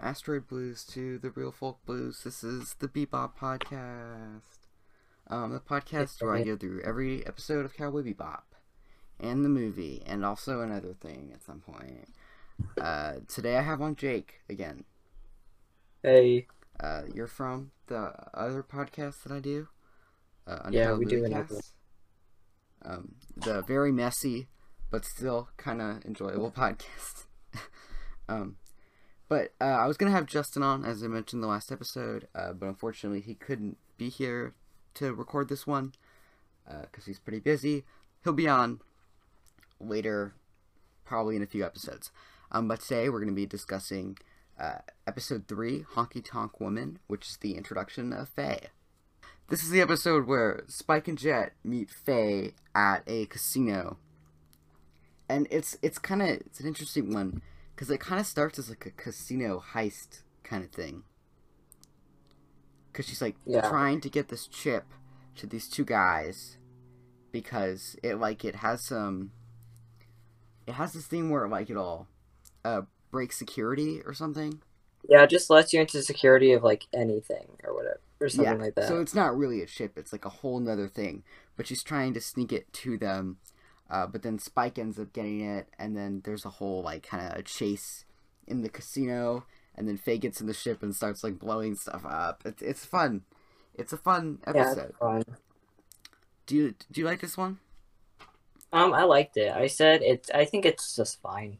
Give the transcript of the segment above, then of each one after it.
from Asteroid Blues to the Real Folk Blues. This is the Bebop Podcast. Um, the podcast where I go through every episode of Cowboy Bebop and the movie, and also another thing at some point. Uh, today I have on Jake again. Hey. Uh, you're from the other podcast that I do. Uh, Yeah, we do another Um, the very messy but still kind of enjoyable podcast. um, but uh, I was gonna have Justin on, as I mentioned in the last episode, uh, but unfortunately he couldn't be here to record this one because he's pretty busy. He'll be on later, probably in a few episodes. Um, but today we're gonna be discussing uh, episode three, Honky Tonk Woman, which is the introduction of Faye. This is the episode where Spike and Jet meet Faye at a casino, and it's it's kind of it's an interesting one because it kind of starts as like a casino heist kind of thing. Because she's like Yeah. trying to get this chip to these two guys because it like it has some it has this thing where like it'll uh break security or something Yeah, it just lets you into security of like anything or whatever or something like that. So it's not really a ship; it's like a whole nother thing. But she's trying to sneak it to them. Uh, but then Spike ends up getting it, and then there's a whole like kind of chase in the casino, and then Faye gets in the ship and starts like blowing stuff up. It's it's fun. It's a fun yeah, episode. it's fun. Do you do you like this one? Um, I liked it. I said it's. I think it's just fine.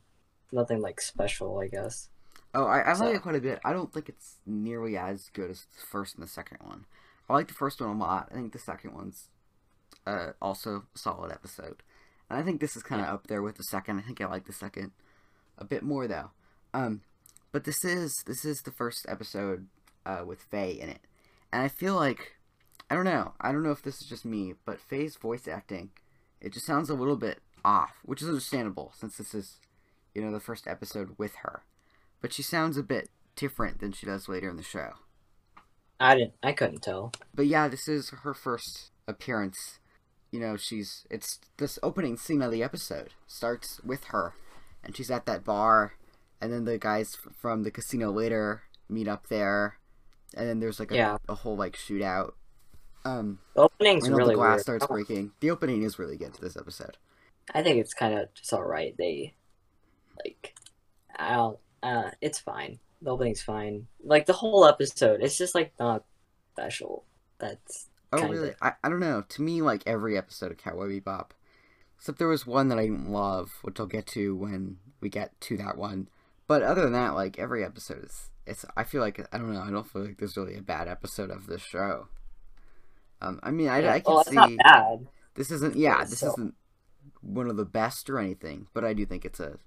Nothing like special, I guess. Oh, I, I So- like it quite a bit. I don't think it's nearly as good as the first and the second one. I like the first one a lot. I think the second one's uh, also a solid episode. And I think this is kind of up there with the second. I think I like the second a bit more though. Um, but this is this is the first episode uh, with Faye in it, and I feel like I don't know. I don't know if this is just me, but Faye's voice acting it just sounds a little bit off, which is understandable since this is you know the first episode with her but she sounds a bit different than she does later in the show. I didn't. I couldn't tell. But yeah, this is her first appearance. You know, she's it's this opening scene of the episode starts with her, and she's at that bar, and then the guys from the casino later meet up there, and then there's like a, Yeah. a whole like shootout. Um, The opening's and really the glass weird. starts breaking. The opening is really good to this episode. I think it's kind of just all right. They like, I don't. Uh, it's fine. The opening's fine. Like the whole episode, it's just like not special. That's Oh Kinda. really? I, I don't know. To me, like every episode of Cowboy Bebop, except there was one that I didn't love, which I'll get to when we get to that one. But other than that, like every episode is, it's. I feel like I don't know. I don't feel like there's really a bad episode of this show. Um, I mean, I, I can well, see this isn't. Yeah, this so- isn't one of the best or anything, but I do think it's a,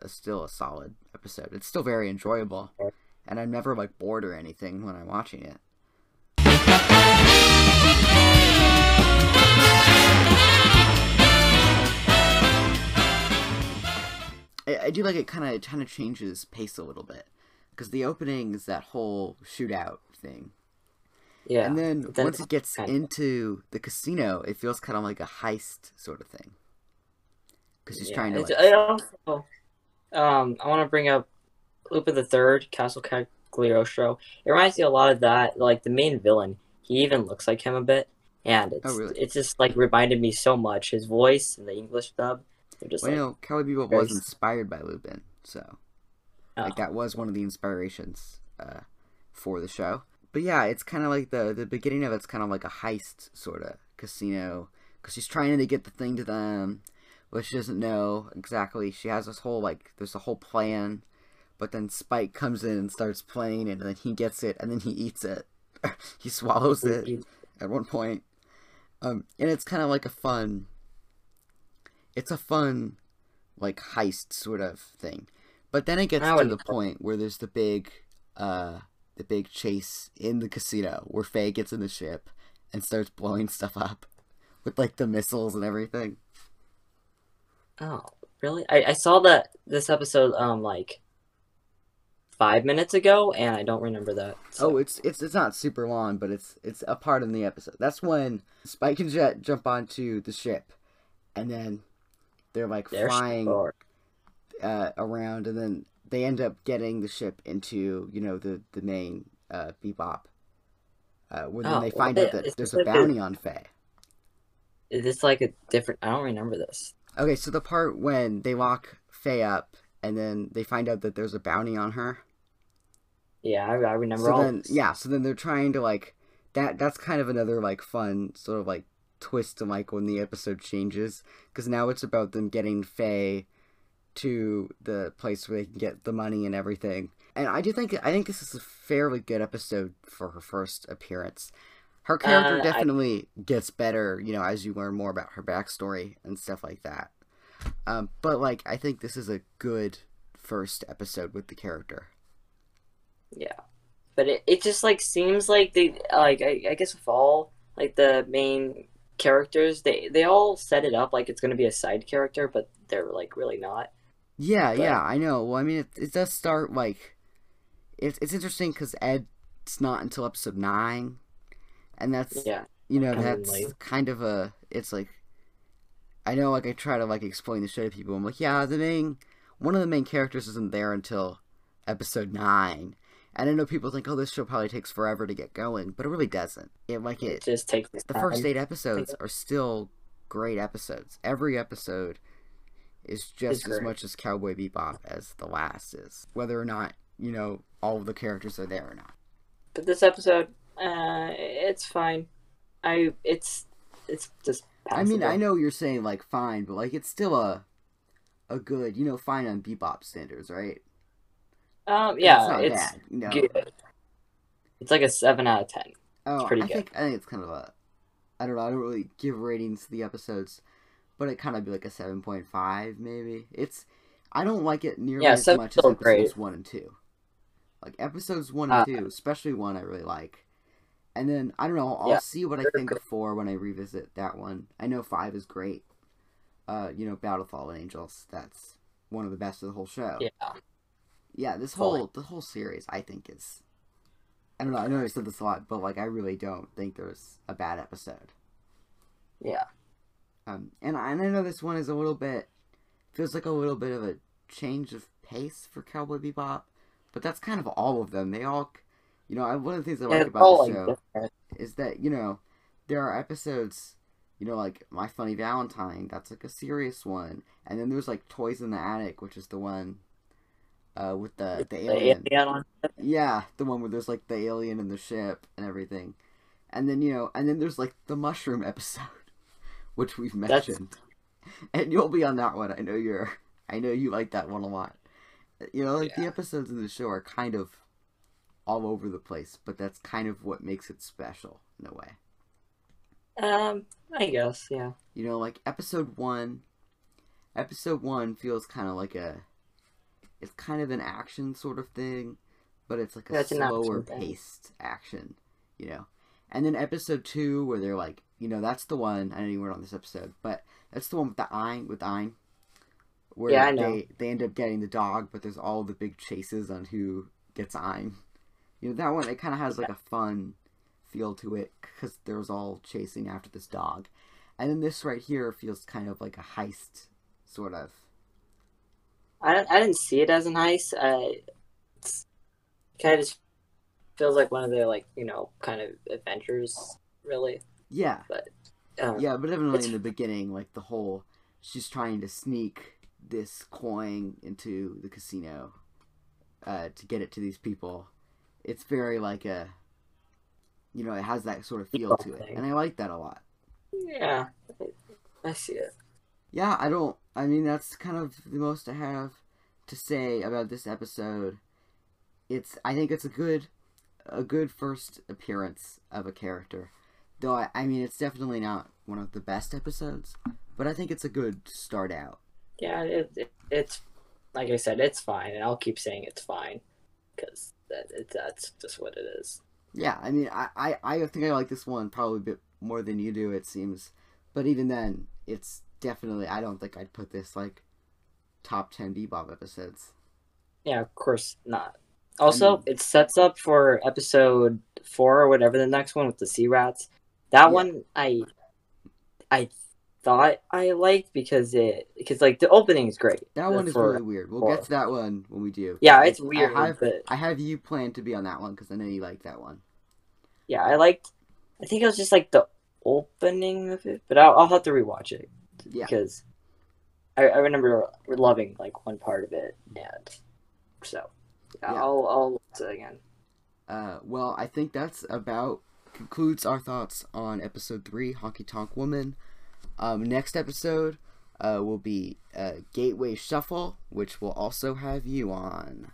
a still a solid episode. It's still very enjoyable, and I'm never like bored or anything when I'm watching it. I, I do like it kind of kind of changes pace a little bit because the opening is that whole shootout thing, Yeah. and then then once it gets into the casino, it feels kind of like a heist sort of thing because she's Yeah, trying to like, I also, um, I want to bring up Lupin the Third, Castle Cagliostro. It reminds me a lot of that. Like the main villain, he even looks like him a bit, and it's Oh, really? it's just like reminded me so much. His voice and the English dub, they're just well, you know, Cowboy Bebop very was inspired by Lupin, so oh, like that was one of the inspirations uh, for the show. But yeah, it's kind of like the the beginning of it's kind of like a heist sort of casino because she's trying to get the thing to them, but she doesn't know exactly. She has this whole like there's a whole plan, but then Spike comes in and starts playing it, and then he gets it, and then he eats it. he swallows it at one point. Um, and it's kind of like a fun. It's a fun, like heist sort of thing, but then it gets to the point where there's the big, uh, the big chase in the casino where Faye gets in the ship and starts blowing stuff up with like the missiles and everything. Oh, really? I, I saw that this episode um like five minutes ago, and I don't remember that. so- Oh, it's it's it's not super long, but it's it's a part in the episode. That's when Spike and Jet jump onto the ship, and then they're like They're flying uh, around, and then they end up getting the ship into you know the the main uh, Bebop, uh, where then Oh, they well, find out that there's a bounty on Faye. Is this like a different? I don't remember this. Okay, so the part when they lock Faye up and then they find out that there's a bounty on her. Yeah, I, I remember So all. then, this. yeah, so then they're trying to like that. That's kind of another like fun sort of like twist to like when the episode changes because now it's about them getting Faye to the place where they can get the money and everything. And I do think I think this is a fairly good episode for her first appearance. Her character Uh, I- definitely gets better, you know, as you learn more about her backstory and stuff like that. Um, but like, I think this is a good first episode with the character. Yeah, but it, it just like seems like they like I, I guess with all like the main characters they they all set it up like it's gonna be a side character, but they're like really not. Yeah, But- yeah, I know. Well, I mean, it, it does start like it's it's interesting because Ed's not until episode nine, and that's Yeah, you know that's kind of a it's like I know like I try to like explain the show to people. I'm like, yeah, the main one of the main characters isn't there until episode nine, and I know people think, oh, this show probably takes forever to get going, but it really doesn't. It like it it just takes the first eight episodes are still great episodes. Every episode is just as much as Cowboy Bebop as the last is, whether or not you know all of the characters are there or not. But this episode, uh, it's fine. I it's it's just. I mean, I know you're saying like fine, but like it's still a a good, you know, fine on Bebop standards, right? Um, it's yeah, not it's bad. Know? good. It's like a seven out of ten. Oh, pretty I good. think I think it's kind of a. I don't know. I don't really give ratings to the episodes, but it kind of be like a seven point five maybe. It's. I don't like it nearly Yeah, as much as episodes great. one and two. Like episodes one and Uh, two, especially one, I really like. And then I don't know. I'll Yeah, see what I think good. of four when I revisit that one. I know five is great. Uh, you know, Ballad Fallen Angels. That's one of the best of the whole show. Yeah, Yeah, this Fully. whole the whole series, I think is. I don't know. I know I said this a lot, but like I really don't think there's a bad episode. yeah. Um, and I, and I know this one is a little bit feels like a little bit of a change of pace for Cowboy Bebop, but that's kind of all of them. They all, you know, I, one of the things I like about the show different. is that you know there are episodes you know like my funny valentine that's like a serious one and then there's like toys in the attic which is the one uh with the the The alien. yeah the one where there's like the alien in the ship and everything. And then you know and then there's like the mushroom episode which we've That's- mentioned. And you'll be on that one. I know you're i know you like that one a lot. You know like the episodes in the show are kind of all over the place but that's kind of what makes it special in a way. Um, I guess, yeah. you know like episode one episode one feels kind of like a it's kind of an action sort of thing but it's like a That's slower paced action you know? And then episode two where they're like you know that's the one i don't even on this episode but that's the one with the Ein with Ein where Yeah, they they end up getting the dog but there's all the big chases on who gets Ein you know that one it kind of has like a fun feel to it because there's all chasing after this dog. And then this right here feels kind of like a heist sort of I don't, I didn't see it as an heist. I it's kind of just feels like one of their like you know kind of adventures, really. yeah Um, yeah but definitely it's- in the beginning like the whole she's trying to sneak this coin into the casino uh, to get it to these people it's very like a you know it has that sort of feel to it and i like that a lot yeah, I see it. Yeah i don't i mean that's kind of the most i have to say about this episode. It's i think it's a good a good first appearance of a character. Though i, I mean it's definitely not one of the best episodes but i think it's a good start out. Yeah, it, it it's like I said, it's fine, and I'll keep saying it's fine because that it, that's just what it is. yeah i mean I, I i think i like this one probably a bit more than you do it seems. But even then it's definitely i don't think i'd put this like top 10 bebop episodes Yeah, of course not. Also, mean- it sets up for episode four or whatever the next one with the sea rats. That Yeah. one, I, I thought I liked because it because like the opening is great. That one is really weird. We'll for- get to that one when we do. Yeah, it's I weird, have, but I have you planned to be on that one because I know you like that one. yeah, I liked. I think it was just like the opening of it, but I'll, I'll have to rewatch it Yeah. because I, I remember loving like one part of it, and so yeah, Yeah. I'll I'll watch it again. Uh, well, I think that's about concludes our thoughts on episode three, Honky Tonk Woman. Um, next episode uh, will be uh, Gateway Shuffle, which will also have you on.